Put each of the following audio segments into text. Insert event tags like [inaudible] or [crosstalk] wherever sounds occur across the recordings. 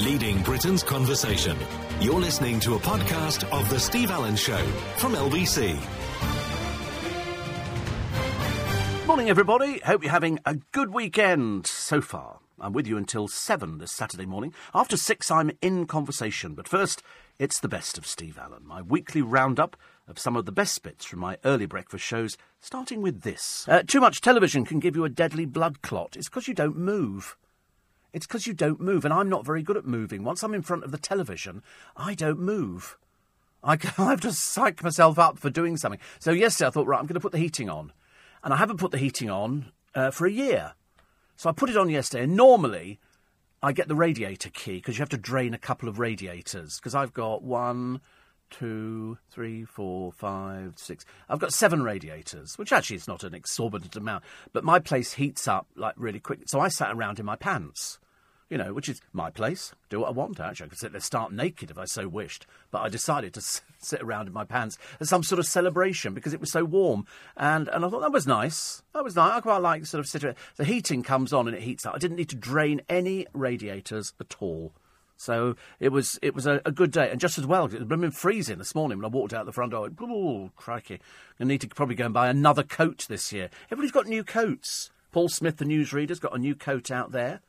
leading Britain's conversation. You're listening to a podcast of The Steve Allen Show from LBC. Morning, everybody. Hope you're having a good weekend so far. I'm with you until 7 this Saturday morning. After 6, I'm in conversation. But first, it's the best of Steve Allen, my weekly roundup of some of the best bits from my early breakfast shows, starting with this. Uh, too much television can give you a deadly blood clot. It's because you don't move. It's because you don't move, and I'm not very good at moving. Once I'm in front of the television, I don't move. I, [laughs] I have to psych myself up for doing something. So yesterday I thought, right, I'm going to put the heating on. And I haven't put the heating on uh, for a year. So I put it on yesterday, and normally I get the radiator key because you have to drain a couple of radiators. Because I've got one, two, three, four, five, six. I've got seven radiators, which actually is not an exorbitant amount. But my place heats up like really quick. So I sat around in my pants, you know, which is my place. Do what I want, actually. I could sit there start naked if I so wished. But I decided to s- [laughs] sit around in my pants as some sort of celebration because it was so warm. And, and I thought that was nice. That was nice. I quite like sort of sitting. The heating comes on and it heats up. I didn't need to drain any radiators at all. So it was it was a, a good day, and just as well, it had been freezing this morning when I walked out the front door. Oh, crikey! I need to probably go and buy another coat this year. Everybody's got new coats. Paul Smith, the newsreader's got a new coat out there.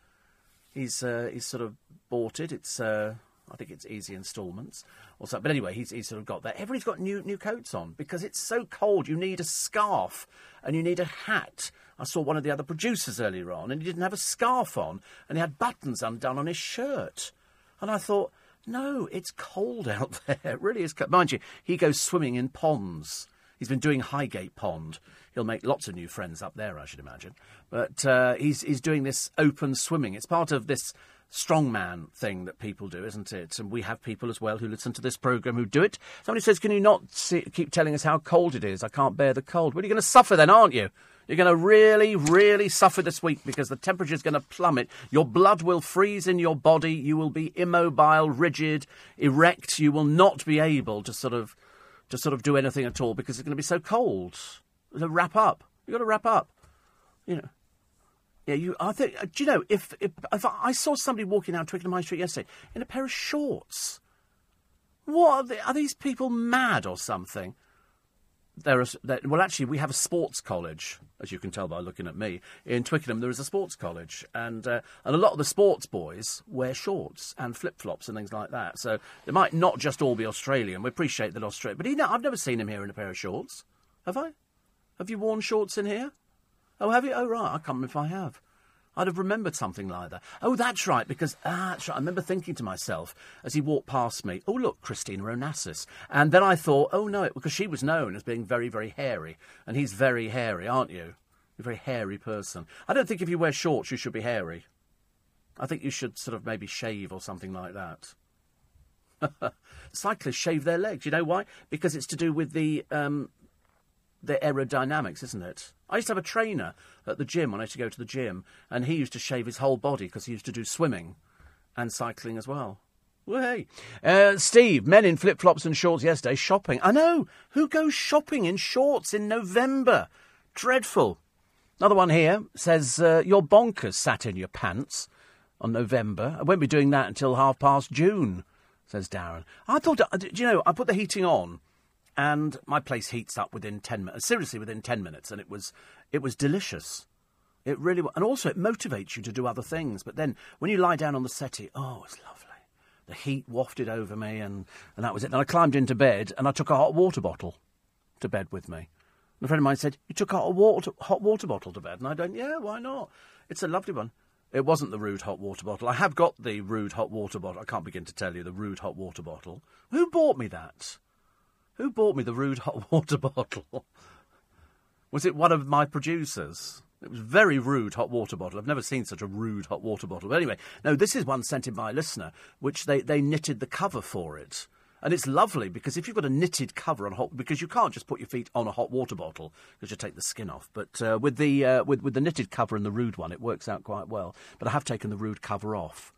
He's uh, he's sort of bought it. It's uh, I think it's easy instalments or something. But anyway, he's, he's sort of got that. Everybody's got new new coats on because it's so cold. You need a scarf and you need a hat. I saw one of the other producers earlier on, and he didn't have a scarf on, and he had buttons undone on his shirt. And I thought, no, it's cold [laughs] out there. It really is. Mind you, he goes swimming in ponds. He's been doing Highgate Pond. He'll make lots of new friends up there, I should imagine. But uh, he's, he's doing this open swimming. It's part of this strongman thing that people do, isn't it? And we have people as well who listen to this programme who do it. Somebody says, Can you not see, keep telling us how cold it is? I can't bear the cold. Well, you're going to suffer then, aren't you? You're going to really, really suffer this week because the temperature is going to plummet. Your blood will freeze in your body. You will be immobile, rigid, erect. You will not be able to sort of, to sort of do anything at all because it's going to be so cold. To wrap up, you've got to wrap up. You know. Yeah, you. I think. uh, Do you know if if, if I saw somebody walking down Twickenham High Street yesterday in a pair of shorts? What are, they, are these people mad or something? There is there, well, actually, we have a sports college, as you can tell by looking at me. In Twickenham, there is a sports college, and uh, and a lot of the sports boys wear shorts and flip flops and things like that. So they might not just all be Australian. We appreciate that Australia, but I've never seen him here in a pair of shorts. Have I? Have you worn shorts in here? Oh, have you? Oh, right. I can't remember if I have. I'd have remembered something like that. Oh, that's right, because ah, that's right. I remember thinking to myself as he walked past me, oh, look, Christina Onassis. And then I thought, oh, no, because she was known as being very, very hairy. And he's very hairy, aren't you? You're a very hairy person. I don't think if you wear shorts, you should be hairy. I think you should sort of maybe shave or something like that. [laughs] Cyclists shave their legs. You know why? Because it's to do with the um, the aerodynamics, isn't it? I used to have a trainer at the gym when I used to go to the gym, and he used to shave his whole body because he used to do swimming and cycling as well. Hey. Uh, Steve, men in flip flops and shorts yesterday shopping. I know. Who goes shopping in shorts in November? Dreadful. Another one here says, uh, Your bonkers sat in your pants on November. I won't be doing that until half past June, says Darren. I thought, uh, do you know, I put the heating on and my place heats up within 10 minutes seriously within 10 minutes and it was it was delicious it really was and also it motivates you to do other things but then when you lie down on the settee oh it's lovely the heat wafted over me and, and that was it then i climbed into bed and i took a hot water bottle to bed with me and a friend of mine said you took a hot water, hot water bottle to bed and i don't yeah why not it's a lovely one it wasn't the rude hot water bottle. I have got the rude hot water bottle. I can't begin to tell you the rude hot water bottle. Who bought me that? Who bought me the rude hot [laughs] water bottle? Was it one of my producers? It was very rude hot water bottle. I've never seen such a rude hot water bottle. But anyway, no, this is one sent in by a listener, which they, they knitted the cover for it. And it's lovely because if you've got a knitted cover on hot, because you can't just put your feet on a hot water bottle because you take the skin off. But uh, with the uh, with with the knitted cover and the rude one, it works out quite well. But I have taken the rude cover off.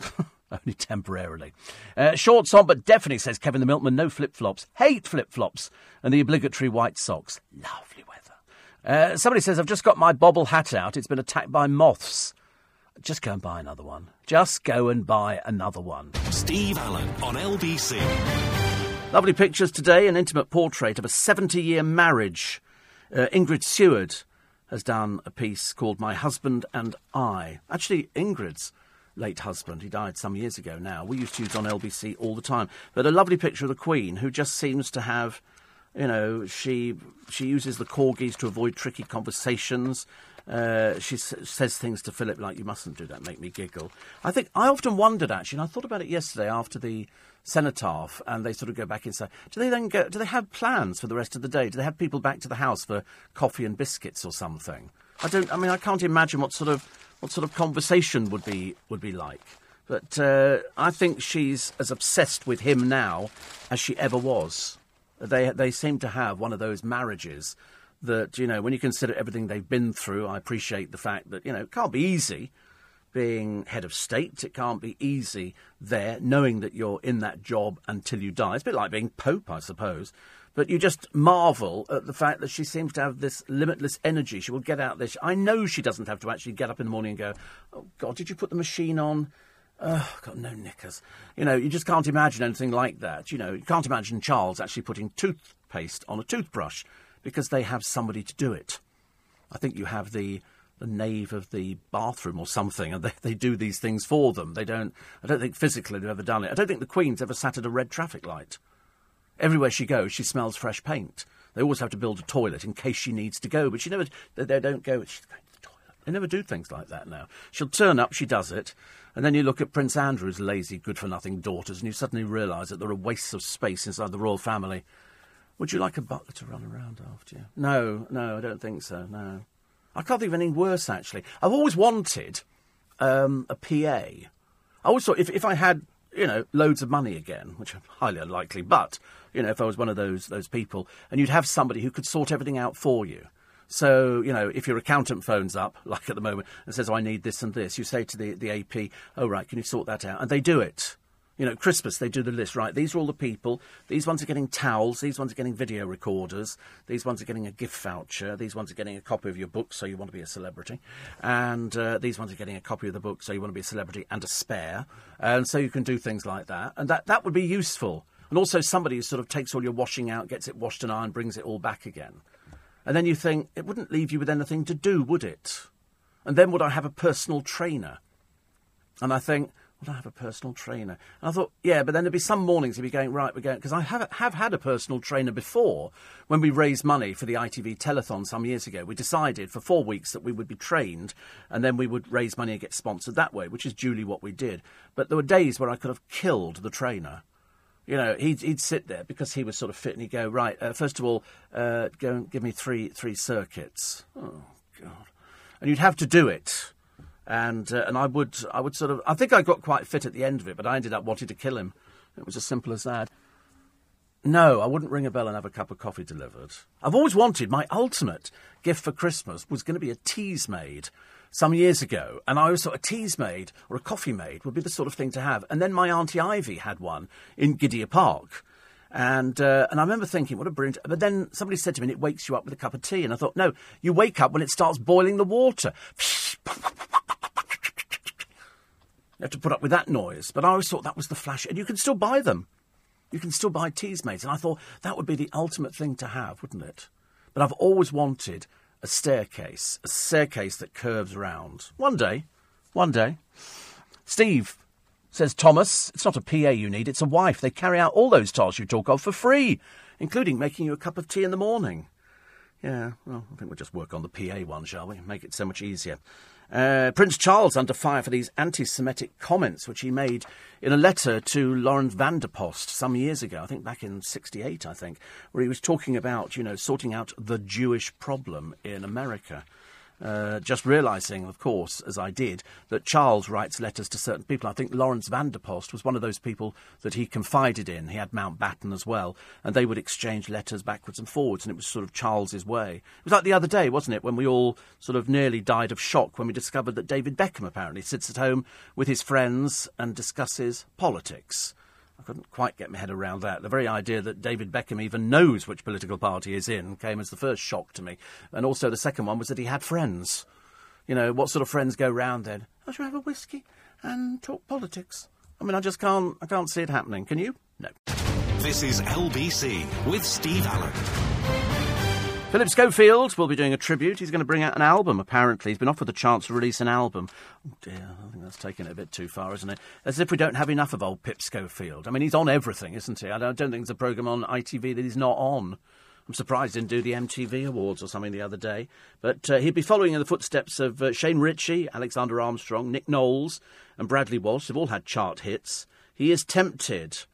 [laughs] Only temporarily. Uh, shorts on, but definitely, says Kevin the Milkman, no flip flops. Hate flip flops. And the obligatory white socks. Lovely weather. Uh, somebody says, I've just got my bobble hat out. It's been attacked by moths. just go and buy another one. Just go and buy another one. Steve Allen on LBC. Lovely pictures today, an intimate portrait of a 70 year marriage. Uh, Ingrid Seward has done a piece called My Husband and I. Actually, Ingrid's late husband, he died some years ago now, we used to use on LBC all the time. But a lovely picture of the Queen who just seems to have. You know, she she uses the corgis to avoid tricky conversations. Uh, she s- says things to Philip like, "You mustn't do that, make me giggle." I think I often wondered actually, and I thought about it yesterday after the cenotaph, and they sort of go back inside. Do they then go? Do they have plans for the rest of the day? Do they have people back to the house for coffee and biscuits or something? I don't. I mean, I can't imagine what sort of what sort of conversation would be would be like. But uh, I think she's as obsessed with him now as she ever was. They they seem to have one of those marriages that you know when you consider everything they've been through. I appreciate the fact that you know it can't be easy being head of state. It can't be easy there, knowing that you're in that job until you die. It's a bit like being Pope, I suppose. But you just marvel at the fact that she seems to have this limitless energy. She will get out this. I know she doesn't have to actually get up in the morning and go, "Oh God, did you put the machine on?" Oh, got no knickers. You know, you just can't imagine anything like that. You know, you can't imagine Charles actually putting toothpaste on a toothbrush because they have somebody to do it. I think you have the the nave of the bathroom or something, and they, they do these things for them. They don't. I don't think physically they've ever done it. I don't think the Queen's ever sat at a red traffic light. Everywhere she goes, she smells fresh paint. They always have to build a toilet in case she needs to go, but she never. They, they don't go. She's going to the toilet. They never do things like that now. She'll turn up, she does it, and then you look at Prince Andrew's lazy, good-for-nothing daughters, and you suddenly realise that there are wastes of space inside the royal family. Would you like a butler to run around after you? No, no, I don't think so. No, I can't think of anything worse. Actually, I've always wanted um, a PA. I always thought if if I had you know loads of money again, which is highly unlikely, but you know if I was one of those those people, and you'd have somebody who could sort everything out for you. So, you know, if your accountant phones up, [laughs] like at the moment, and says, oh, I need this and this, you say to the, the AP, oh, right, can you sort that out? And they do it. You know, Christmas, they do the list, right? These are all the people. These ones are getting towels. These ones are getting video recorders. These ones are getting a gift voucher. These ones are getting a copy of your book, so you want to be a celebrity. And uh, these ones are getting a copy of the book, so you want to be a celebrity and a spare. And so you can do things like that. And that, that would be useful. And also somebody who sort of takes all your washing out, gets it washed and ironed, brings it all back again. And then you think, it wouldn't leave you with anything to do, would it? And then would I have a personal trainer? And I think, would I have a personal trainer? And I thought, yeah, but then there'd be some mornings you'd be going, right, we're going, because I have, have had a personal trainer before. When we raised money for the ITV telethon some years ago, we decided for four weeks that we would be trained and then we would raise money and get sponsored that way, which is duly what we did. But there were days where I could have killed the trainer. You know, he'd, he'd sit there because he was sort of fit and he'd go, right, uh, first of all, uh, go and give me three, three circuits. Oh, God. And you'd have to do it. And, uh, and I would, I would sort of, I think I got quite fit at the end of it, but I ended up wanting to kill him. It was as simple as that. No, I wouldn't ring a bell and have a cup of coffee delivered. I've always wanted my ultimate gift for Christmas was going to be a Teasmade some years ago, and I always thought a Teasmade or a coffee maid would be the sort of thing to have. And then my auntie Ivy had one in Gidea Park, and uh, and I remember thinking, what a brilliant. But then somebody said to me, it wakes you up with a cup of tea, and I thought, no, you wake up when it starts boiling the water. You have to put up with that noise. But I always thought that was the flash, and you can still buy them. You can still buy Teasmades, and I thought that would be the ultimate thing to have, wouldn't it? But I've always wanted a staircase, a staircase that curves round. One day, one day. Steve says Thomas, it's not a PA you need, it's a wife. They carry out all those tasks you talk of for free, including making you a cup of tea in the morning. Yeah, well, I think we'll just work on the PA one, shall we? Make it so much easier. Uh, Prince Charles under fire for these anti Semitic comments, which he made in a letter to Laurens van der Post some years ago, I think back in 68, I think, where he was talking about, you know, sorting out the Jewish problem in America. Uh, just realising, of course, as I did, that Charles writes letters to certain people. I think Laurens van der Post was one of those people that he confided in. He had Mountbatten as well, and they would exchange letters backwards and forwards, and it was sort of Charles's way. It was like the other day, wasn't it, when we all sort of nearly died of shock when we discovered that David Beckham apparently sits at home with his friends and discusses politics. I couldn't quite get my head around that. The very idea that David Beckham even knows which political party he's in came as the first shock to me. And also the second one was that he had friends. You know, what sort of friends go round then? I should have a whiskey and talk politics. I mean, I just can't, I can't see it happening. Can you? No. This is LBC with Steve Allen. Philip Schofield will be doing a tribute. He's going to bring out an album, apparently. He's been offered the chance to release an album. Oh dear, I think that's taken it a bit too far, isn't it? As if we don't have enough of old Pip Schofield. I mean, he's on everything, isn't he? I don't, think there's a programme on ITV that he's not on. I'm surprised he didn't do the MTV Awards or something the other day. But uh, he'd be following in the footsteps of uh, Shane Richie, Alexander Armstrong, Nick Knowles, and Bradley Walsh. They've all had chart hits. He is tempted,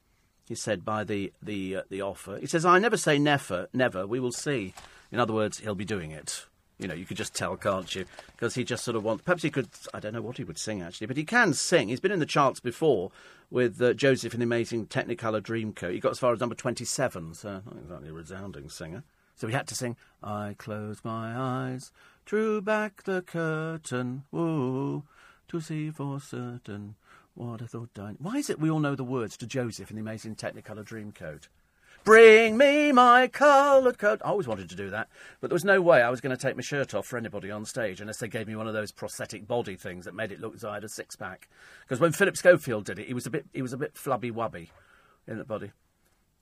he said, by the, the, uh, the offer. He says, I never say never, never. We will see. In other words, he'll be doing it. You know, you could just tell, can't you? Because he just sort of wants. Perhaps he could. I don't know what he would sing actually, but he can sing. He's been in the charts before with uh, Joseph in the Amazing Technicolor Dreamcoat. He got as far as number twenty-seven, so not exactly a resounding singer. So he had to sing. I close my eyes, drew back the curtain, woo, to see for certain what I thought I. Why is it we all know the words to Joseph in the Amazing Technicolor Dreamcoat? Bring me my coloured coat. I always wanted to do that, but there was no way I was going to take my shirt off for anybody on stage unless they gave me one of those prosthetic body things that made it look as I had a six pack. Because when Philip Schofield did it, he was a bit he was a bit flubby wubby in the body.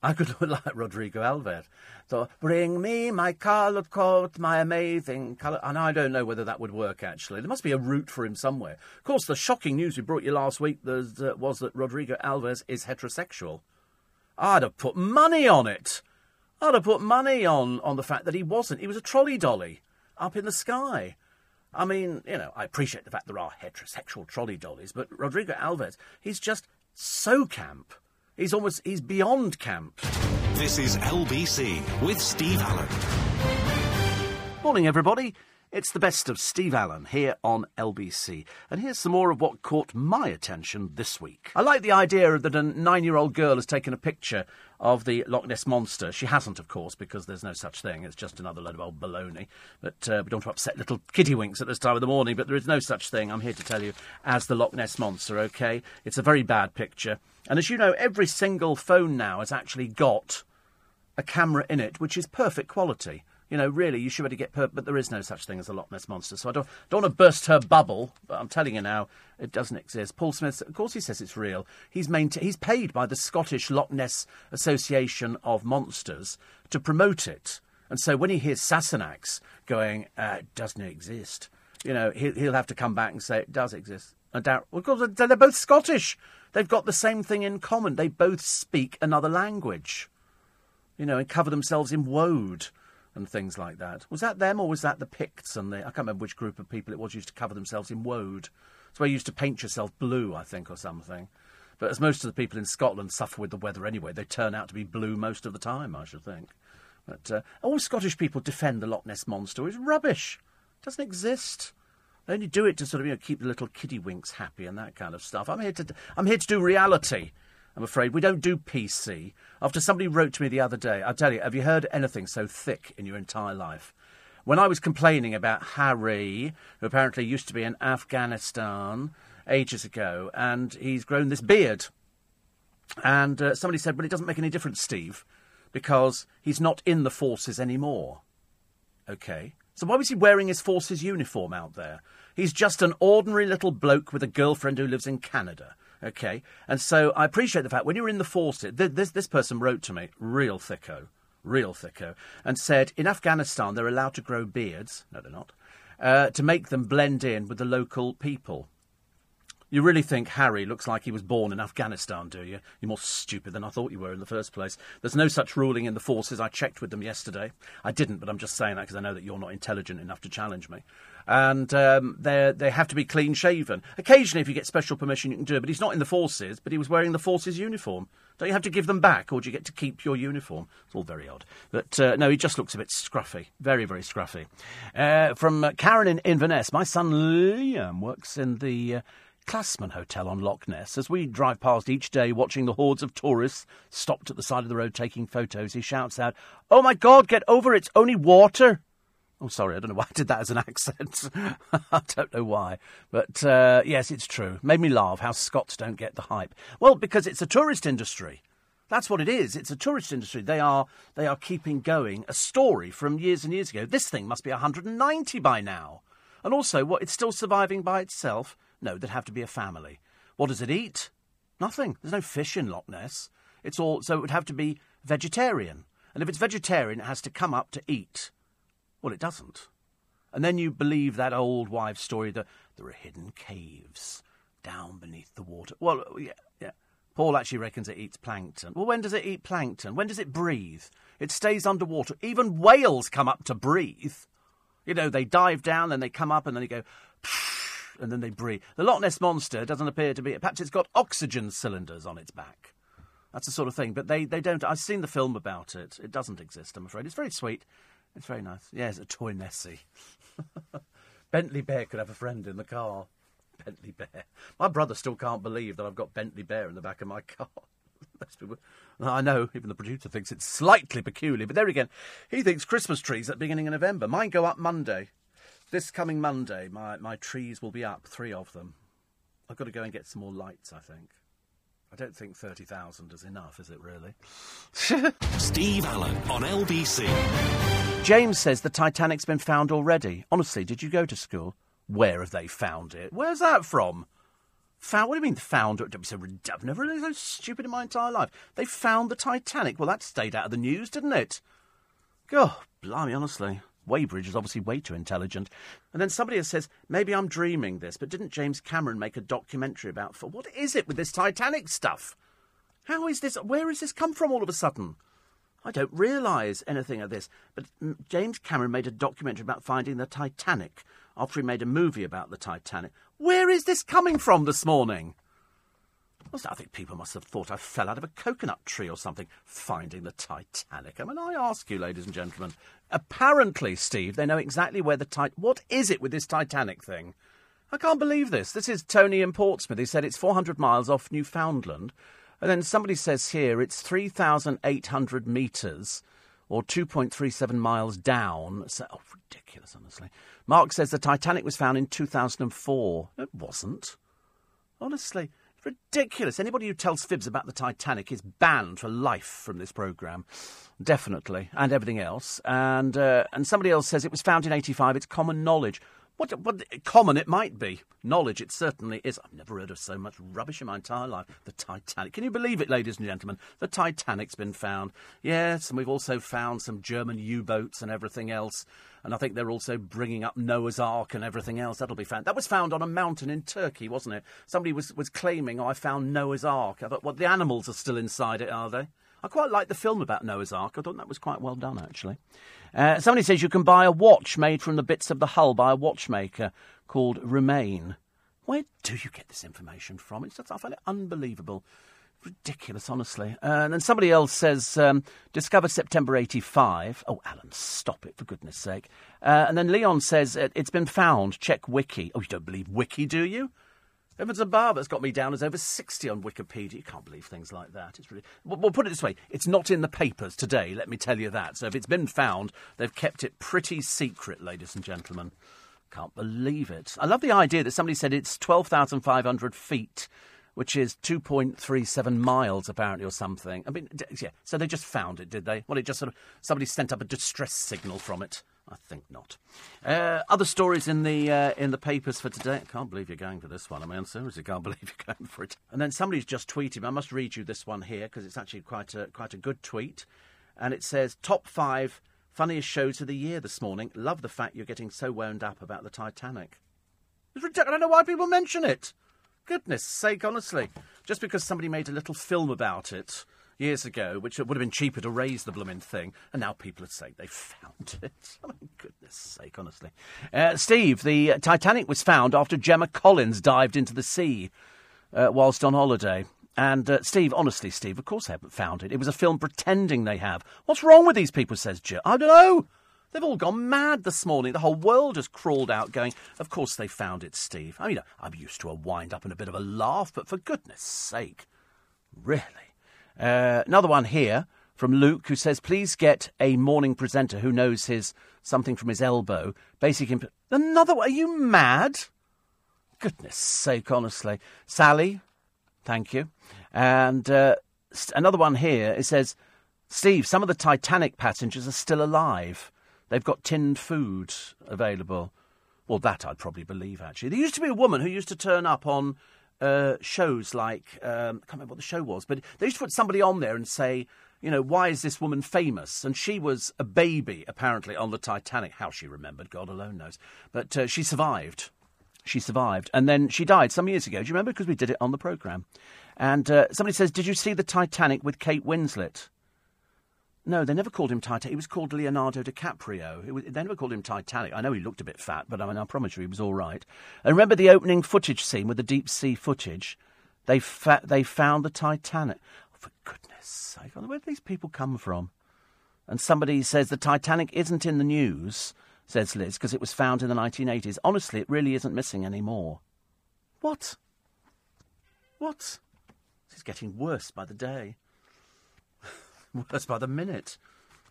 I could look [laughs] like Rodrigo Alves. So, bring me my coloured coat, my amazing colour. And I don't know whether that would work, actually. There must be a route for him somewhere. Of course, the shocking news we brought you last week uh, was that Rodrigo Alves is heterosexual. I'd have put money on it. I'd have put money on, on the fact that he wasn't. He was a trolley dolly up in the sky. I mean, you know, I appreciate the fact there are heterosexual trolley dollies, but Rodrigo Alves, he's just so camp. He's almost, he's beyond camp. This is LBC with Steve Allen. Morning, everybody. It's the best of Steve Allen here on LBC. And here's some more of what caught my attention this week. I like the idea that a nine year old girl has taken a picture of the Loch Ness Monster. She hasn't, of course, because there's no such thing. It's just another load of old baloney. But uh, we don't want to upset little kittywinks at this time of the morning. But there is no such thing, I'm here to tell you, as the Loch Ness Monster, OK? It's a very bad picture. And as you know, every single phone now has actually got a camera in it, which is perfect quality. You know, really, you should be able to get per- but there is no such thing as a Loch Ness monster. So I don't don't want to burst her bubble, but I'm telling you now, it doesn't exist. Paul Smith, of course, he says it's real. He's mainta- he's paid by the Scottish Loch Ness Association of Monsters to promote it. And so when he hears Sassenachs going, uh, it doesn't exist, you know, he'll, he'll have to come back and say it does exist. I doubt, well, because they're both Scottish. They've got the same thing in common. They both speak another language, you know, and cover themselves in woad and things like that. Was that them or was that the Picts and the I can't remember which group of people it was used to cover themselves in woad. It's where you used to paint yourself blue, I think, or something. But as most of the people in Scotland suffer with the weather anyway, they turn out to be blue most of the time, I should think. But uh, all Scottish people defend the Loch Ness monster. It's rubbish. It doesn't exist. They only do it to sort of you know keep the little kiddywinks happy and that kind of stuff. I'm here to I'm here to do reality. I'm afraid. We don't do PC. After somebody wrote to me the other day, I tell you, have you heard anything so thick in your entire life? When I was complaining about Harry, who apparently used to be in Afghanistan ages ago, and he's grown this beard. And uh, somebody said, well, it doesn't make any difference, Steve, because he's not in the forces anymore. Okay. So why was he wearing his forces uniform out there? He's just an ordinary little bloke with a girlfriend who lives in Canada. Okay, and so I appreciate the fact when you're in the forces, this this person wrote to me, real thicko, real thicko, and said in Afghanistan they're allowed to grow beards. No, they're not. Uh, to make them blend in with the local people. You really think Harry looks like he was born in Afghanistan, do you? You're more stupid than I thought you were in the first place. There's no such ruling in the forces. I checked with them yesterday. I didn't, but I'm just saying that because I know that you're not intelligent enough to challenge me. And um, they have to be clean shaven. Occasionally, if you get special permission, you can do it. But he's not in the forces, but he was wearing the forces uniform. Don't you have to give them back, or do you get to keep your uniform? It's all very odd. But uh, no, he just looks a bit scruffy. Very, very scruffy. Uh, from uh, Karen in Inverness, my son Liam works in the uh, Clansman Hotel on Loch Ness. As we drive past each day watching the hordes of tourists stopped at the side of the road taking photos, he shouts out, Oh my God, get over it, it's only water. I'm oh, sorry, I don't know why I did that as an [laughs] accent. I don't know why. But uh, yes, it's true. Made me laugh how Scots don't get the hype. Well, because it's a tourist industry. That's what it is. It's a tourist industry. They are they are keeping going a story from years and years ago. This thing must be 190 by now. And also, what, it's still surviving by itself? No, there'd have to be a family. What does it eat? Nothing. There's no fish in Loch Ness. It's all, so it would have to be vegetarian. And if it's vegetarian, it has to come up to eat. Well, it doesn't. And then you believe that old wives' story that there are hidden caves down beneath the water. Well, yeah, yeah. Paul actually reckons it eats plankton. Well, when does it eat plankton? When does it breathe? It stays underwater. Even whales come up to breathe. You know, they dive down, then they come up, and then they go, and then they breathe. The Loch Ness monster doesn't appear to be. Perhaps it's got oxygen cylinders on its back. That's the sort of thing. But they, they don't. I've seen the film about it. It doesn't exist, I'm afraid. It's very sweet. It's very nice. Yeah, it's a toy Nessie. [laughs] Bentley Bear could have a friend in the car. Bentley Bear. My brother still can't believe that I've got Bentley Bear in the back of my car. [laughs] I know, even the producer thinks it's slightly peculiar, but there again, he thinks Christmas trees at the beginning of November. Mine go up Monday. This coming Monday, my, my trees will be up, three of them. I've got to go and get some more lights, I think. I don't think 30,000 is enough, is it really? [laughs] Steve Allen on LBC. James says the Titanic's been found already. Honestly, did you go to school? Where have they found it? Where's that from? Found? What do you mean found? Don't be so I've never really so stupid in my entire life. They found the Titanic. Well, that stayed out of the news, didn't it? God, blimey, honestly. Weybridge is obviously way too intelligent. And then somebody says, maybe I'm dreaming this, but didn't James Cameron make a documentary about... For what is it with this Titanic stuff? How is this... Where has this come from all of a sudden? I don't realise anything of this. But James Cameron made a documentary about finding the Titanic after he made a movie about the Titanic. Where is this coming from this morning? I think people must have thought I fell out of a coconut tree or something, finding the Titanic. I mean, I ask you, ladies and gentlemen. Apparently, Steve, they know exactly where the Titanic. What is it with this Titanic thing? I can't believe this. This is Tony in Portsmouth. He said it's 400 miles off Newfoundland. And then somebody says here it's 3,800 metres or 2.37 miles down. So, oh, ridiculous, honestly. Mark says the Titanic was found in 2004. It wasn't. Honestly, ridiculous. Anybody who tells fibs about the Titanic is banned for life from this programme. Definitely. And everything else. And, uh, and somebody else says it was found in 85. It's common knowledge. What, what common it might be. Knowledge it certainly is. I've never heard of so much rubbish in my entire life. The Titanic. Can you believe it, ladies and gentlemen? The Titanic's been found. Yes, and we've also found some German U boats and everything else. And I think they're also bringing up Noah's Ark and everything else. That'll be found. That was found on a mountain in Turkey, wasn't it? Somebody was, was claiming, oh, I found Noah's Ark. I thought, well, the animals are still inside it, are they? I quite like the film about Noah's Ark. I thought that was quite well done, actually. Uh, somebody says you can buy a watch made from the bits of the hull by a watchmaker called Romain. Where do you get this information from? It's just, I find it unbelievable. Ridiculous, honestly. Uh, and then somebody else says, um, discovered September 85. Oh, Alan, stop it, for goodness sake. Uh, and then Leon says, it's been found. Check Wiki. Oh, you don't believe Wiki, do you? Evans and Barber's got me down as over 60 on Wikipedia. You can't believe things like that. It's really. Well, we'll put it this way it's not in the papers today, let me tell you that. So if it's been found, they've kept it pretty secret, ladies and gentlemen. Can't believe it. I love the idea that somebody said it's 12,500 feet, which is 2.37 miles, apparently, or something. I mean, yeah. So they just found it, did they? Well, it just sort of. Somebody sent up a distress signal from it. I think not. Uh, other stories in the uh, in the papers for today. I can't believe you're going for this one. I mean, seriously, can't [laughs] believe you're going for it. And then somebody's just tweeted. I must read you this one here because it's actually quite a quite a good tweet. And it says top five funniest shows of the year this morning. Love the fact you're getting so wound up about the Titanic. It's ridiculous. I don't know why people mention it. Goodness sake, honestly, just because somebody made a little film about it years ago, which would have been cheaper to raise the blooming thing, and now people are saying they found [laughs] it. Oh, my goodness sake, honestly. Uh, Steve, the Titanic was found after Gemma Collins dived into the sea uh, whilst on holiday. And uh, Steve, honestly, Steve, of course they haven't found it. It was a film pretending they have. What's wrong with these people, says Jill. I don't know. They've all gone mad this morning. The whole world has crawled out going, Of course they found it, Steve. I mean, I'm used to a wind up and a bit of a laugh, but for goodness sake, really? Uh, another one here from Luke who says, please get a morning presenter who knows his something from his elbow. Basic imp- Another one? Are you mad? Goodness sake, honestly. Sally, thank you. And uh, another one here. It says, Steve, some of the Titanic passengers are still alive. They've got tinned food available. Well, that I'd probably believe, actually. There used to be a woman who used to turn up on uh, shows like, um, I can't remember what the show was, but they used to put somebody on there and say, you know, why is this woman famous? And she was a baby, apparently, on the Titanic. How she remembered, God alone knows. But uh, she survived. She survived. And then she died some years ago. Do you remember? Because we did it on the programme. And uh, somebody says, Did you see the Titanic with Kate Winslet? No, they never called him Titanic. He was called Leonardo DiCaprio. Was, they never called him Titanic. I know he looked a bit fat, but I mean, I promise you he was all right. And remember the opening footage scene with the deep sea footage? They, fa- they found the Titanic. Oh, for goodness sake, where do these people come from? And somebody says the Titanic isn't in the news, says Liz, because it was found in the 1980s. Honestly, it really isn't missing anymore. What? What? This is getting worse by the day. [laughs] worse by the minute.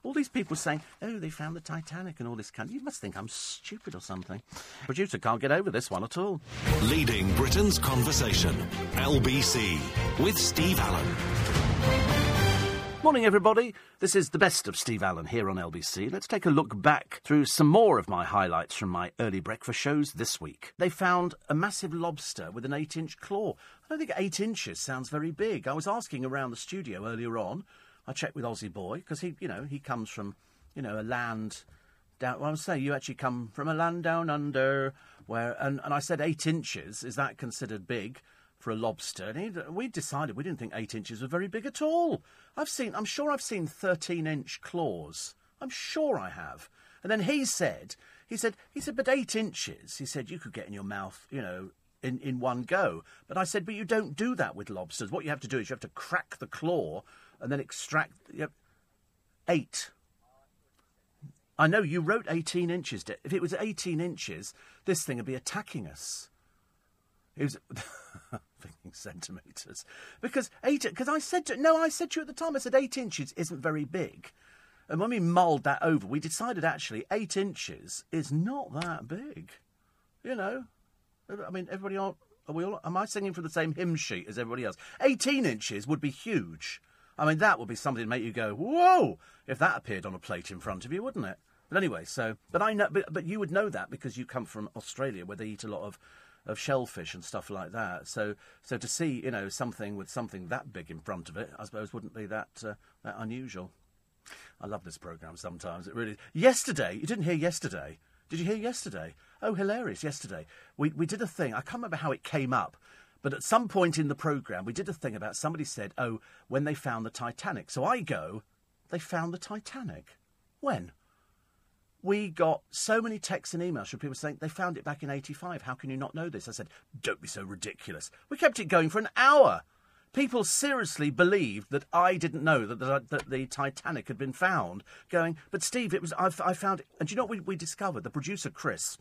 All these people saying, oh, they found the Titanic and all this kind. You must think I'm stupid or something. Producer can't get over this one at all. Leading Britain's conversation. LBC with Steve Allen. Morning, everybody. This is the best of Steve Allen here on LBC. Let's take a look back through some more of my highlights from my early breakfast shows this week. They found a massive lobster with an eight inch claw. I don't think eight inches sounds very big. I was asking around the studio earlier on I checked with Aussie Boy because he, you know, he comes from, you know, a land down. Well, I was saying you actually come from a land down under where, and, and I said eight inches. Is that considered big? for a lobster. And he, we decided we didn't think eight inches was very big at all. I've seen, I'm sure I've seen 13 inch claws. I'm sure I have. And then he said, he said, he said, but eight inches. He said you could get in your mouth, you know, in, in one go. But I said, but you don't do that with lobsters. What you have to do is you have to crack the claw and then extract know, eight. I know you wrote 18 inches. If it was 18 inches, this thing would be attacking us. It was [laughs] thinking centimetres because eight. Because I said to no, I said to you at the time. I said eight inches isn't very big, and when we mulled that over, we decided actually eight inches is not that big. You know, I mean, everybody are, are we all? Am I singing from the same hymn sheet as everybody else? Eighteen inches would be huge. I mean, that would be something to make you go, whoa, if that appeared on a plate in front of you, wouldn't it? But anyway, so, but I know, but, but you would know that because you come from Australia where they eat a lot of, of shellfish and stuff like that. So, so to see, you know, something with something that big in front of it, I suppose wouldn't be that, uh, that unusual. I love this programme sometimes. It really. Yesterday, you didn't hear yesterday. Did you hear yesterday? Oh, hilarious! Yesterday, we we did a thing. I can't remember how it came up, but at some point in the programme, we did a thing about somebody said, oh, when they found the Titanic. So I go, they found the Titanic. When? We got so many texts and emails from people saying they found it back in 85. How can you not know this? I said, don't be so ridiculous. We kept it going for an hour. People seriously believed that I didn't know that the, that the Titanic had been found. Going, but Steve, it was I, I found it. And do you know what we, we discovered? The producer, Chris,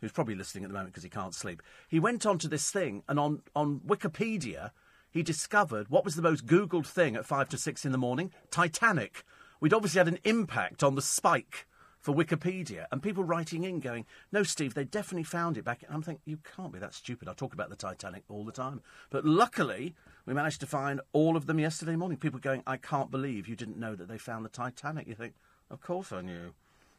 who's probably listening at the moment because he can't sleep, he went on to this thing and on, on Wikipedia, he discovered what was the most Googled thing at five to six in the morning Titanic. We'd obviously had an impact on the spike for Wikipedia, and people writing in going, "No, Steve, they definitely found it back." I'm thinking, you can't be that stupid. I talk about the Titanic all the time, but luckily we managed to find all of them yesterday morning. People going, "I can't believe you didn't know that they found the Titanic." You think, "Of course I knew.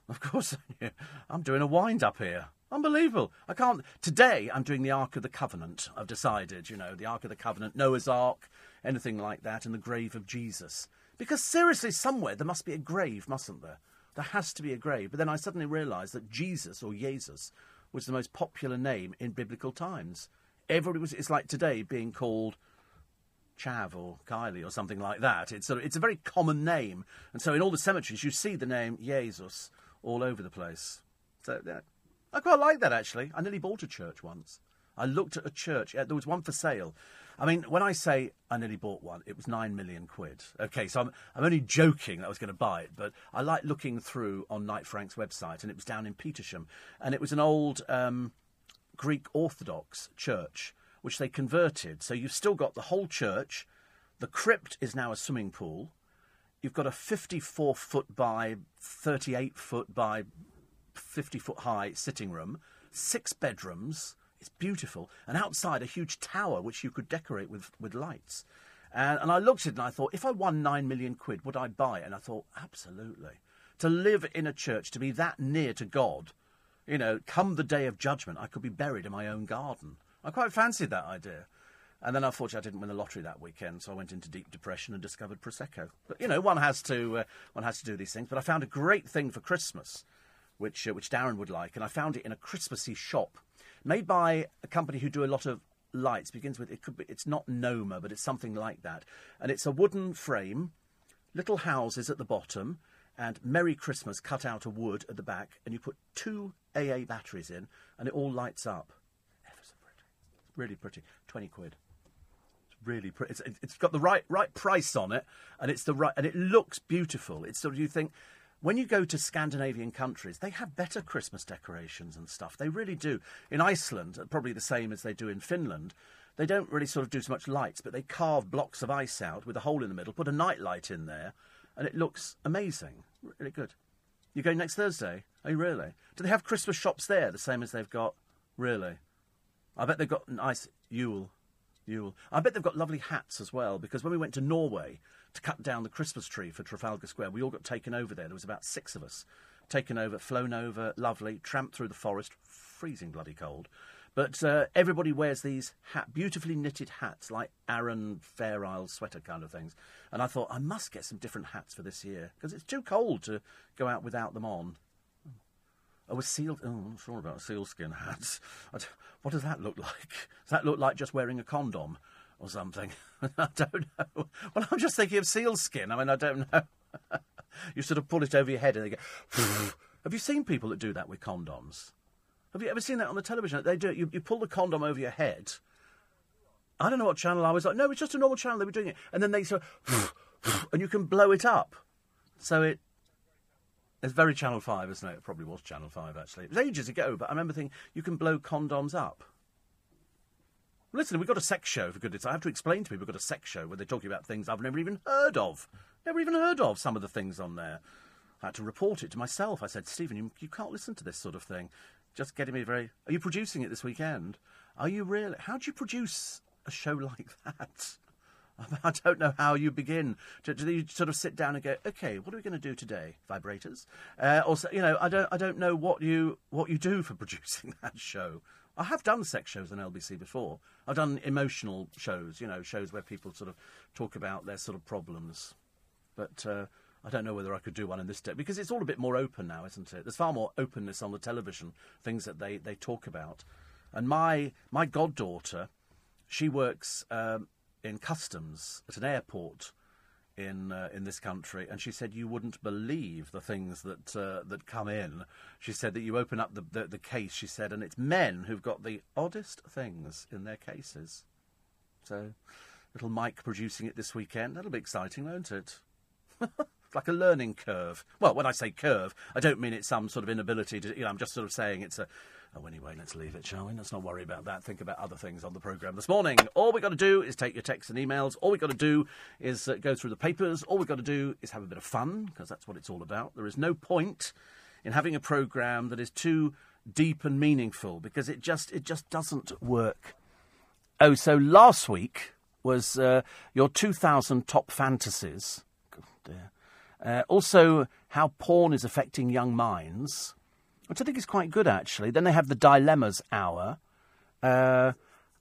Of course I knew. I'm doing a wind up here." Unbelievable. I can't. Today, I'm doing the Ark of the Covenant. I've decided, you know, the Ark of the Covenant, Noah's Ark, anything like that, and the grave of Jesus. Because seriously, somewhere there must be a grave, mustn't there? There has to be a grave. But then I suddenly realised that Jesus, or Jesus, was the most popular name in biblical times. Everybody was. It's like today being called Chav or Kylie or something like that. It's a, it's a very common name. And so in all the cemeteries, you see the name Jesus all over the place. So yeah, I quite like that actually. I nearly bought a church once. I looked at a church. Yeah, there was one for sale. I mean, when I say I nearly bought one, it was nine million quid. Okay, so I'm, I'm only joking that I was going to buy it, but I like looking through on Knight Frank's website, and it was down in Petersham, and it was an old um, Greek Orthodox church which they converted. So you've still got the whole church. The crypt is now a swimming pool. You've got a 54 foot by 38 foot by 50 foot high sitting room, six bedrooms. It's beautiful. And outside, a huge tower which you could decorate with, with lights. And, and I looked at it and I thought, if I won nine million quid, would I buy it? And I thought, absolutely. To live in a church, to be that near to God, You know, come the day of judgment, I could be buried in my own garden. I quite fancied that idea. And then unfortunately, I didn't win the lottery that weekend, so I went into deep depression and discovered prosecco. But you know, one has to uh, one has to do these things. But I found a great thing for Christmas, which uh, which Darren would like, and I found it in a Christmassy shop made by a company who do a lot of lights. Begins with it could be it's not Noma, but it's something like that, and it's a wooden frame, little houses at the bottom, and Merry Christmas cut out of wood at the back, and you put two AA batteries in, and it all lights up. Ever so pretty, really pretty. Twenty quid really pretty. It's, it's got the right right price on it, and it's the right and it looks beautiful. It's sort of you think when you go to Scandinavian countries, they have better Christmas decorations and stuff. They really do. In Iceland, uh, probably the same as they do in Finland. They don't really sort of do so much lights, but they carve blocks of ice out with a hole in the middle, put a night light in there, and it looks amazing. Really good. You're going next Thursday? Oh, you really? Do they have Christmas shops there, the same as they've got? Really? I bet they've got nice Yule Yule. I bet they've got lovely hats as well, because when we went to Norway to cut down the Christmas tree for Trafalgar Square, we all got taken over there. There was about six of us. Taken over, flown over, lovely, tramped through the forest, freezing bloody cold. But uh, everybody wears these hat, beautifully knitted hats, like Aran Fair Isle sweater kind of things. And I thought, I must get some different hats for this year, because it's too cold to go out without them on. Oh, a seal. Oh, I'm sure about sealskin hats. [laughs] What does that look like? Does that look like just wearing a condom or something? [laughs] I don't know. Well, I'm just thinking of sealskin. I mean, I don't know. [laughs] you sort of pull it over your head and they go. [laughs] Have you seen people that do that with condoms? Have you ever seen that on the television? They do. You, you pull the condom over your head. I don't know what channel I was like. No, it's just a normal channel. They were doing it, and then they sort of, and you can blow it up, so it it's very Channel 5, isn't it? It probably was Channel 5, actually. It was ages ago, but I remember thinking, you can blow condoms up. Listen, we've got a sex show, for goodness I have to explain to people we've got a sex show where they're talking about things I've never even heard of. Never even heard of some of the things on there. I had to report it to myself. I said, Stephen, you, you can't listen to this sort of thing. Just getting me very. Are you producing it this weekend? Are you really? How do you produce a show [laughs] like that? [laughs] I don't know how you begin. Do, do, you sort of sit down and go, okay, what are we going to do today? Vibrators, uh, or you know, I don't, I don't know what you what you do for [laughs] producing that show. I have done sex shows on LBC before. I've done emotional shows, you know, shows where people sort of talk about their sort of problems. But uh, I don't know whether I could do one in this day because it's all a bit more open now, isn't it? There's far more openness on the television, things that they, they talk about. And my my goddaughter, she works. Um, in customs at an airport in uh, in this country, and she said you wouldn't believe the things that uh, that come in. She said that you open up the, the, the case. She said, and it's men who've got the oddest things in their cases. So, little Mike producing it this weekend. That'll be exciting, won't it? [laughs] like a learning curve. Well, when I say curve, I don't mean it's some sort of inability to. You know, I'm just sort of saying it's a Oh, anyway, let's leave it, shall we? Let's not worry about that. Think about other things on the programme this morning. All we've got to do is take your texts and emails. All we've got to do is uh, go through the papers. All we've got to do is have a bit of fun, because that's what it's all about. There is no point in having a programme that is too deep and meaningful, because it just, it just doesn't work. Oh, so last week was uh, your 2000 top fantasies. Oh, dear. Uh, also, how porn is affecting young minds which I think is quite good actually. Then they have the dilemmas hour. Uh,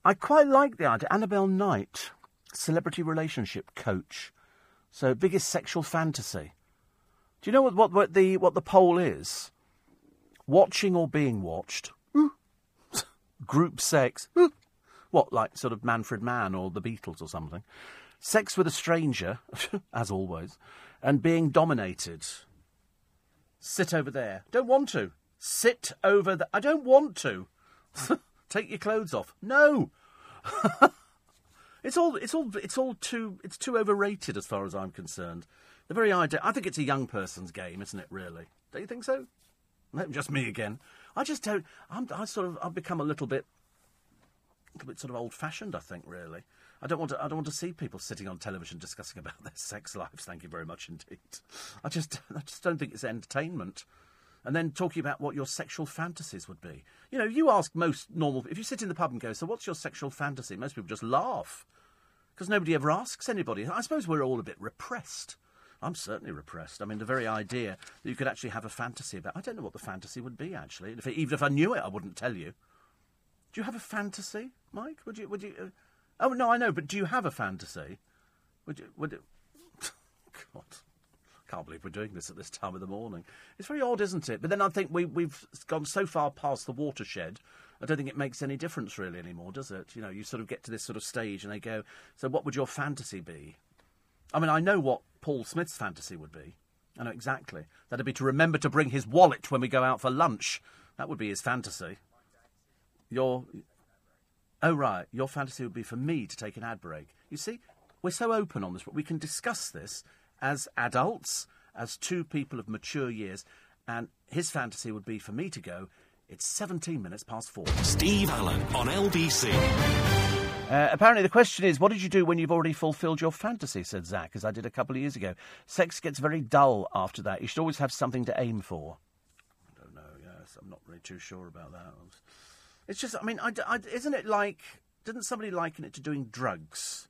I quite like the idea. Annabelle Knight, celebrity relationship coach. So biggest sexual fantasy. Do you know what, what, what the what the poll is? Watching or being watched? [laughs] Group sex? [laughs] what like sort of Manfred Mann or the Beatles or something? Sex with a stranger, [laughs] as always, and being dominated. Sit over there. Don't want to. Sit over the. I don't want to. [laughs] Take your clothes off. No. [laughs] it's all. It's all. It's all too. It's too overrated as far as I'm concerned. The very idea. I think it's a young person's game, isn't it? Really? Don't you think so? Just me again. I just don't. I'm, I sort of. I've become a little bit. A little bit sort of old-fashioned. I think really. I don't want to. I don't want to see people sitting on television discussing about [laughs] their sex lives. Thank you very much indeed. I just. [laughs] I just don't think it's entertainment and then talking about what your sexual fantasies would be. You know, you ask most normal. If you sit in the pub and go, "So, what's your sexual fantasy?" Most people just laugh because nobody ever asks anybody. I suppose we're all a bit repressed. I'm certainly repressed. I mean, the very idea that you could actually have a fantasy about. I don't know what the fantasy would be, actually. If it, even if I knew it, I wouldn't tell you. Do you have a fantasy, Mike? Would you? Would you? Uh, oh no, I know, but do you have a fantasy? Would you? Would it? [laughs] God, I can't believe we're doing this at this time of the morning. It's very odd, isn't it? But then I think we, we've gone so far past the watershed. I don't think it makes any difference really anymore, does it? You know, you sort of get to this sort of stage, and they go, "So, what would your fantasy be?" I mean, I know what Paul Smith's fantasy would be. I know exactly. That'd be to remember to bring his wallet when we go out for lunch. That would be his fantasy. Your. Oh, right. Your fantasy would be for me to take an ad break. You see, we're so open on this. But we can discuss this as adults, as two people of mature years, and his fantasy would be for me to go. It's 17 minutes past four. Steve Allen on LBC. Uh, apparently, the question is, what did you do when you've already fulfilled your fantasy? said Zach, as I did a couple of years ago. Sex gets very dull after that. You should always have something to aim for. I don't know, yes. I'm not really too sure about that. It's just, I mean, I, I, isn't it like, didn't somebody liken it to doing drugs?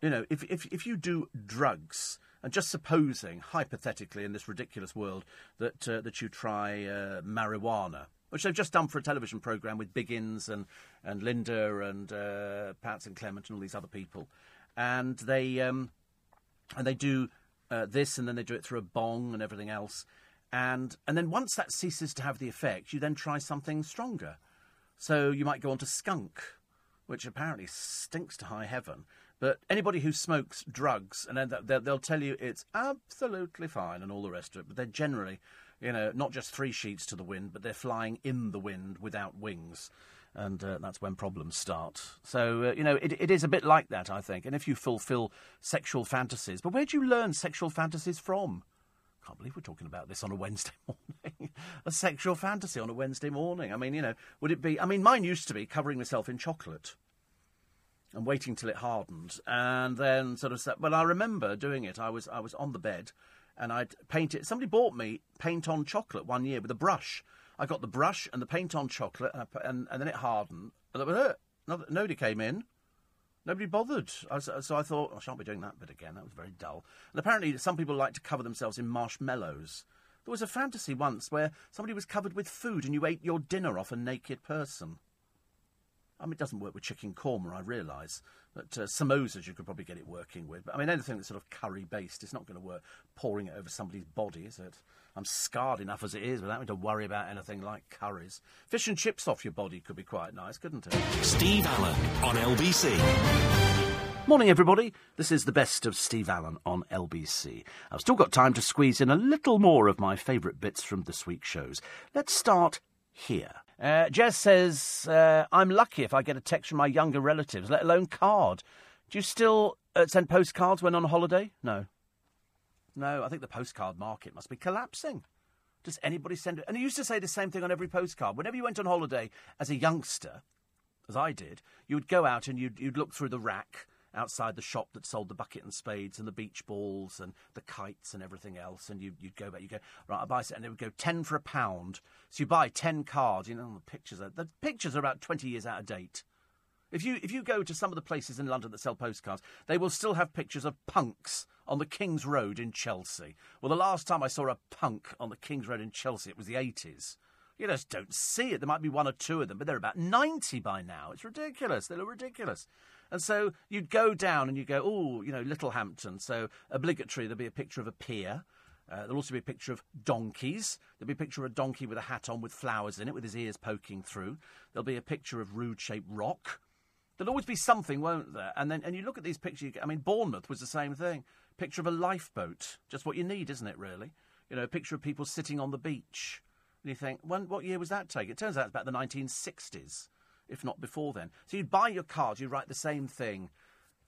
You know, if, if, if you do drugs, and just supposing, hypothetically, in this ridiculous world, that, uh, that you try uh, marijuana, which they've just done for a television programme with Biggins and, and Linda and uh, Pats and Clement and all these other people. And they, um, and they do uh, this and then they do it through a bong and everything else. And, and then once that ceases to have the effect, you then try something stronger. So you might go on to skunk, which apparently stinks to high heaven. But anybody who smokes drugs, and they'll, tell you it's absolutely fine and all the rest of it, but they're generally you know, not just three sheets to the wind, but they're flying in the wind without wings. And uh, that's when problems start. So, uh, you know, it, it is a bit like that, I think. And if you fulfill sexual fantasies, but where do you learn sexual fantasies from? Can't believe we're talking about this on a Wednesday [laughs] morning. a sexual fantasy on a Wednesday morning. I mean, you know, would it be. I mean, mine used to be covering myself in chocolate and waiting till it hardened, and then sort of. Well, I remember doing it. I was I was on the bed, and I'd paint it. Somebody bought me paint on chocolate one year with a brush. I got the brush and the paint on chocolate, and, I, and, and then it hardened. And that was it. Nobody came in. Nobody bothered. So I thought, I shan't be doing that bit again. That was very dull. And apparently, some people like to cover themselves in marshmallows. There was a fantasy once where somebody was covered with food and you ate your dinner off a naked person. I mean, it doesn't work with chicken korma, I realise. But uh, samosas, you could probably get it working with. But I mean, anything that's sort of curry based, it's not going to work pouring it over somebody's body, is it? I'm scarred enough as it is without having to worry about anything like curries. Fish and chips off your body could be quite nice, couldn't it? Steve Allen on LBC. Morning, everybody. This is the best of Steve Allen on LBC. I've still got time to squeeze in a little more of my favourite bits from this week's shows. Let's start here. Uh, Jess says, uh, I'm lucky if I get a text from my younger relatives, let alone card. Do you still uh, send postcards when on holiday? No. No, I think the postcard market must be collapsing. Does anybody send it? And I used to say the same thing on every postcard. Whenever you went on holiday as a youngster, as I did, you would go out and you'd, you'd look through the rack outside the shop that sold the bucket and spades and the beach balls and the kites and everything else. And you, would go back, you'd go, right, I buy it, and it would go 10 for a pound. So you buy 10 cards, you know, the pictures are, the pictures are about 20 years out of date. If you, if you go to some of the places in London that sell postcards, they will still have pictures of punks on the King's Road in Chelsea. Well, the last time I saw a punk on the King's Road in Chelsea, it was the 80s. You just don't see it. There might be one or two of them, but they're about 90 by now. It's ridiculous. They look ridiculous. And so you'd go down and you go, oh, you know, Littlehampton. So obligatory, there'll be a picture of a pier. Uh, there'll also be a picture of donkeys. There'll be a picture of a donkey with a hat on with flowers in it, with his ears poking through. There'll be a picture of rude shaped rock. There'll always be something, won't there? And then, and you look at these pictures. I mean, Bournemouth was the same thing. Picture of a lifeboat, just what you need, isn't it? Really, you know, a picture of people sitting on the beach. And you think, when, what year was that taken? It turns out it's about the 1960s if not before then. So you'd buy your card, you write the same thing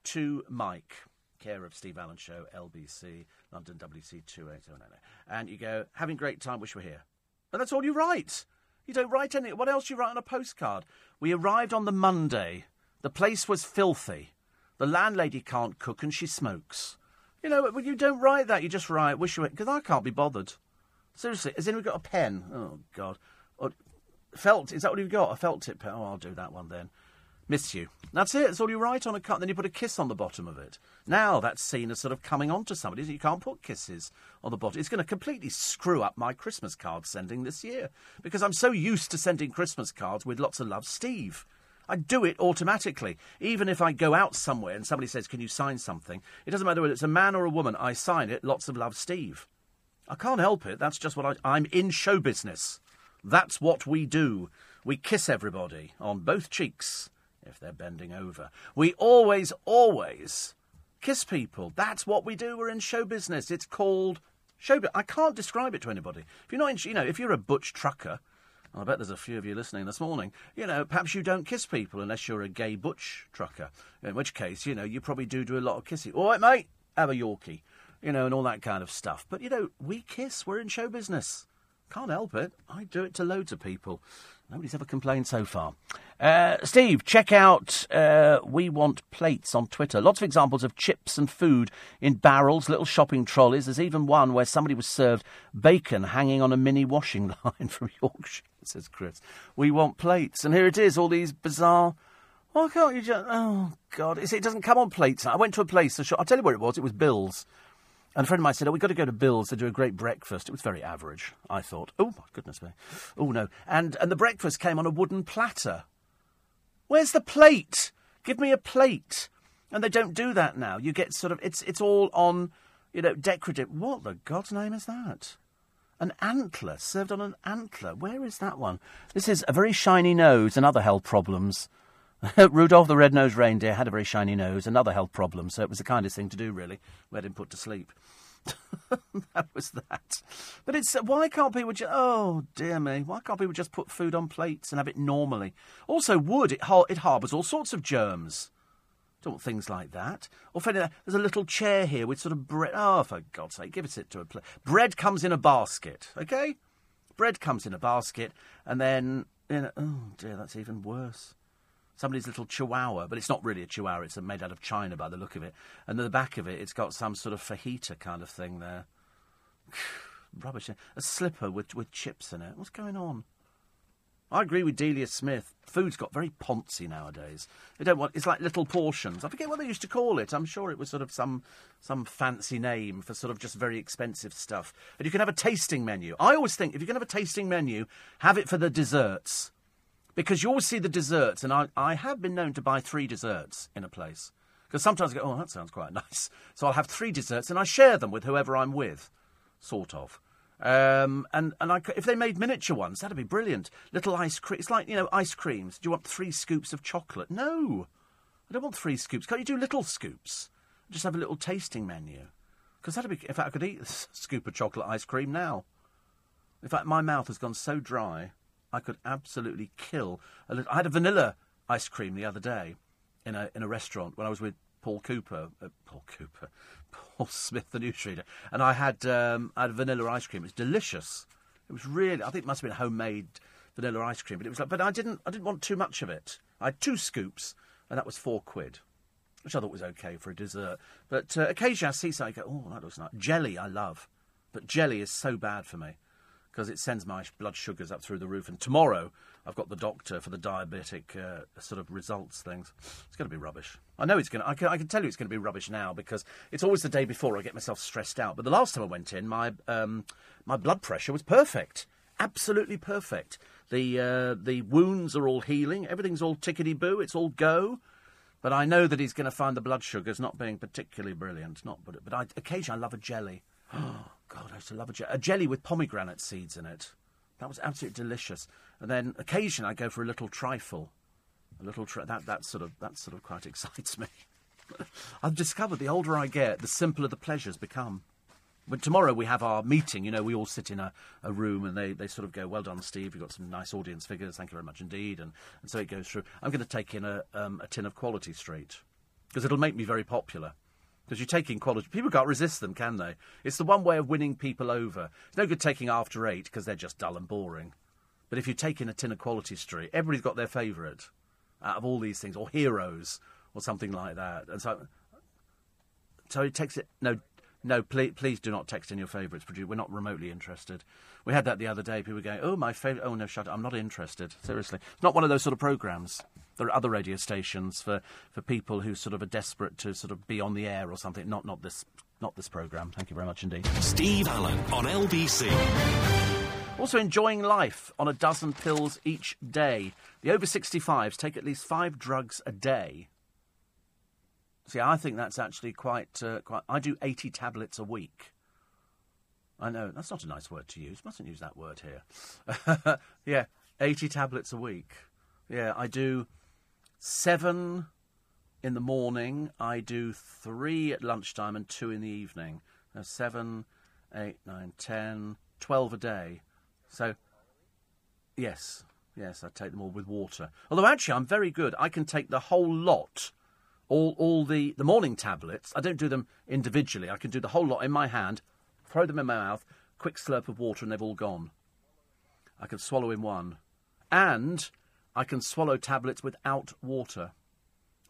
to Mike, care of Steve Allen Show, LBC, London WC 28090. And you go, having great time, wish we're here. And that's all you write. You don't write anything. What else you write on a postcard? We arrived on the Monday. The place was filthy. The landlady can't cook and she smokes. You know, you don't write that. You just write, wish you because I can't be bothered. Seriously, has anyone got a pen? Oh, God. Or, Felt, is that what you've got? A felt tip pen? Oh, I'll do that one then. Miss you. That's it. That's all you write on a card. Then you put a kiss on the bottom of it. Now that's seen as sort of coming on to somebody. You can't put kisses on the bottom. It's going to completely screw up my Christmas card sending this year because I'm so used to sending Christmas cards with lots of love, Steve. I do it automatically. Even if I go out somewhere and somebody says, Can you sign something? It doesn't matter whether it's a man or a woman, I sign it. Lots of love, Steve. I can't help it. That's just what I, I'm in show business. That's what we do. We kiss everybody on both cheeks if they're bending over. We always, always kiss people. That's what we do. We're in show business. It's called show. I can't describe it to anybody. If you're not, in, you know, if you're a butch trucker, I bet there's a few of you listening this morning. You know, perhaps you don't kiss people unless you're a gay butch trucker. In which case, you know, you probably do do a lot of kissing. All right, mate, have a Yorkie, you know, and all that kind of stuff. But you know, we kiss. We're in show business. Can't help it. I do it to loads of people. Nobody's ever complained so far. Uh, Steve, check out uh, We Want Plates on Twitter. Lots of examples of chips and food in barrels, little shopping trolleys. There's even one where somebody was served bacon hanging on a mini washing [laughs] line from Yorkshire, says Chris. We Want Plates. And here it is, all these bizarre. Why can't you just. Oh, God. It doesn't come on plates. I went to a place, a shop. I'll tell you where it was. It was Bill's. And a friend of mine said, Oh, we've got to go to Bill's. They do a great breakfast. It was very average, I thought. Oh, my goodness me. Oh, no. And, and the breakfast came on a wooden platter. Where's the plate? Give me a plate. And they don't do that now. You get sort of, it's, it's all on, you know, decorative. What the God's name is that? An antler, served on an antler. Where is that one? This is a very shiny nose and other health problems. [laughs] Rudolph the red-nosed reindeer had a very shiny nose and other health problems, so it was the kindest thing to do, really. We had him put to sleep. [laughs] that was that. But it's uh, why can't people just? Oh dear me! Why can't people just put food on plates and have it normally? Also, wood it har- it harbours all sorts of germs. Don't want things like that. Or there's a little chair here with sort of bread. Oh, for God's sake, give it to a plate. Bread comes in a basket, okay? Bread comes in a basket, and then you know, oh dear, that's even worse somebody's little chihuahua, but it's not really a chihuahua, it's made out of china by the look of it. And at the back of it, it's got some sort of fajita kind of thing there. [sighs] Rubbish. A slipper with, with chips in it. What's going on? I agree with Delia Smith. Food's got very poncy nowadays. They don't want. It's like little portions. I forget what they used to call it. I'm sure it was sort of some some fancy name for sort of just very expensive stuff. And you can have a tasting menu. I always think if you can have a tasting menu, have it for the desserts because you always see the desserts, and I, I have been known to buy three desserts in a place. Because sometimes I go, oh, that sounds quite [laughs] nice. So I'll have three desserts, and I share them with whoever I'm with, sort of. Um, and and I, if they made miniature ones, that'd be brilliant. Little ice cream. It's like, you know, ice creams. Do you want three scoops of chocolate? No. I don't want three scoops. Can't you do little scoops? Just have a little tasting menu. Because that'd be. In fact, I could eat [laughs] a scoop of chocolate ice cream now. In fact, my mouth has gone so dry. I could absolutely kill a little. I had a vanilla ice cream the other day in a in a restaurant when I was with Paul Cooper. Uh, Paul Cooper, Paul Smith, the newsreader, and I had um, I had vanilla ice cream. It was delicious. It was really. I think it must have been homemade vanilla ice cream, but it was like. But I didn't. I didn't want too much of it. I had two scoops, and that was four quid. Which I thought was okay for a dessert. But uh, occasionally I see something, I go, oh, that looks nice. Jelly, I love. But jelly is so bad for me because it sends my blood sugars up through the roof. And tomorrow I've got the doctor for the diabetic uh, sort of results things. It's going to be rubbish. I know it's going to. I can, I can tell you it's going to be rubbish now because it's always the day before I get myself stressed out. But the last time I went in, my um, my blood pressure was perfect, absolutely perfect. The uh, the wounds are all healing. Everything's all tickety boo. It's all go. But I know that he's going to find the blood sugars not being particularly brilliant. Not, but, but I, occasionally I love a jelly. Oh [gasps] God, I used to love a, je- a jelly with pomegranate seeds in it. That was absolutely delicious. And then occasionally I go for a little trifle. A little tri- that that sort of that sort of quite [laughs] excites me. I've discovered the older I get, the simpler the pleasures become. But tomorrow we have our meeting. You know, we all sit in a, a room and they, they sort of go, "Well done, Steve. You've got some nice audience figures. Thank you very much indeed." And, and so it goes through. I'm going to take in a um, a tin of Quality Street because it'll make me very popular. Because you're taking quality. People can't resist them, can they? It's the one way of winning people over. It's no good taking after eight because they're just dull and boring. But if you take in a tin of Quality Street, everybody's got their favourite out of all these things, or heroes, or something like that. And so, so it takes it. No, No, please, please do not text in your favourites. We're not remotely interested. We had that the other day. People were going, "Oh, my favourite." Oh no, shut up! I'm not interested. Seriously, it's not one of those sort of programmes. There are other radio stations for, for people who sort of are desperate to sort of be on the air or something. Not not this not this programme. Thank you very much indeed. Steve Allen on LBC. Also enjoying life on a dozen pills each day. The over 65s take at least five drugs a day. See, I think that's actually quite, uh, quite. I do 80 tablets a week. I know, that's not a nice word to use. Mustn't use that word here. [laughs] yeah, 80 tablets a week. Yeah, I do seven in the morning. I do three at lunchtime and two in the evening. That's seven, eight, nine, ten, twelve a day. So, yes, yes, I take them all with water. Although actually, I'm very good. I can take the whole lot, all all the the morning tablets. I don't do them individually. I can do the whole lot in my hand, throw them in my mouth, quick slurp of water, and they've all gone. I can swallow in one, and I can swallow tablets without water.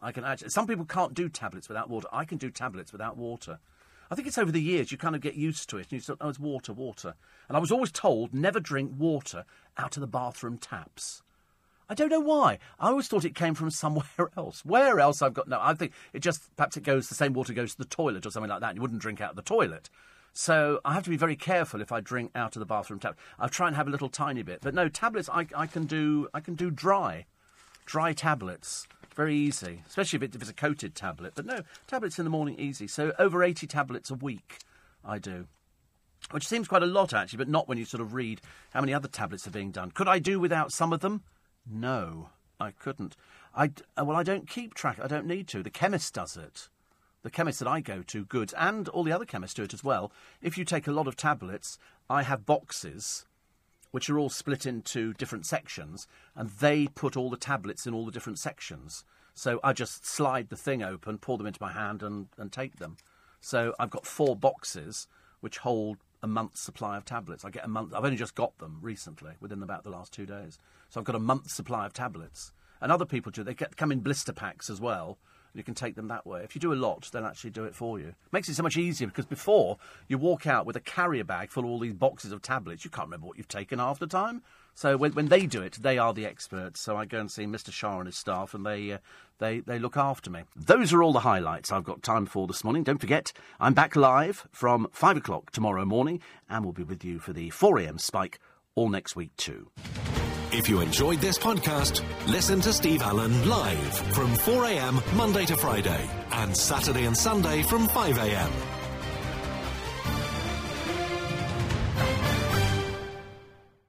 I can actually. Some people can't do tablets without water. I can do tablets without water. I think it's over the years you kind of get used to it and you say, oh, it's water, water. And I was always told never drink water out of the bathroom taps. I don't know why. I always thought it came from [laughs] somewhere else. Where else I've got no. I think it just perhaps it goes the same water goes to the toilet or something like that. And you wouldn't drink out of the toilet. So I have to be very careful if I drink out of the bathroom tap. I'll try and have a little tiny bit. But no, tablets I, I can do I can do dry. Dry tablets. Very easy, especially if, it, if it's a coated tablet. But no, tablets in the morning, easy. So over 80 tablets a week, I do. Which seems quite a lot, actually, but not when you sort of read how many other tablets are being done. Could I do without some of them? No, I couldn't. I, uh, well, I don't keep track. I don't need to. The chemist does it. The chemist that I go to, Goods, and all the other chemists do it as well. If you take a lot of tablets, I have boxes which are all split into different sections, and they put all the tablets in all the different sections. So I just slide the thing open, pour them into my hand, and, and take them. So I've got four boxes which hold a month's supply of tablets. I get a month. I've only just got them recently, within about the last two days. So I've got a month's supply of tablets. And other people do. They get, come in blister packs as well, you can take them that way. If you do a lot, they'll actually do it for you. Makes it so much easier because before you walk out with a carrier bag full of all these boxes of tablets, you can't remember what you've taken half the time. So when, when they do it, they are the experts. So I go and see Mr. Shah and his staff, and they uh, they they look after me. Those are all the highlights I've got time for this morning. Don't forget, I'm back live from five o'clock tomorrow morning, and we'll be with you for the four a.m. spike all next week too. If you enjoyed this podcast, listen to Steve Allen live from 4am Monday to Friday and Saturday and Sunday from 5am.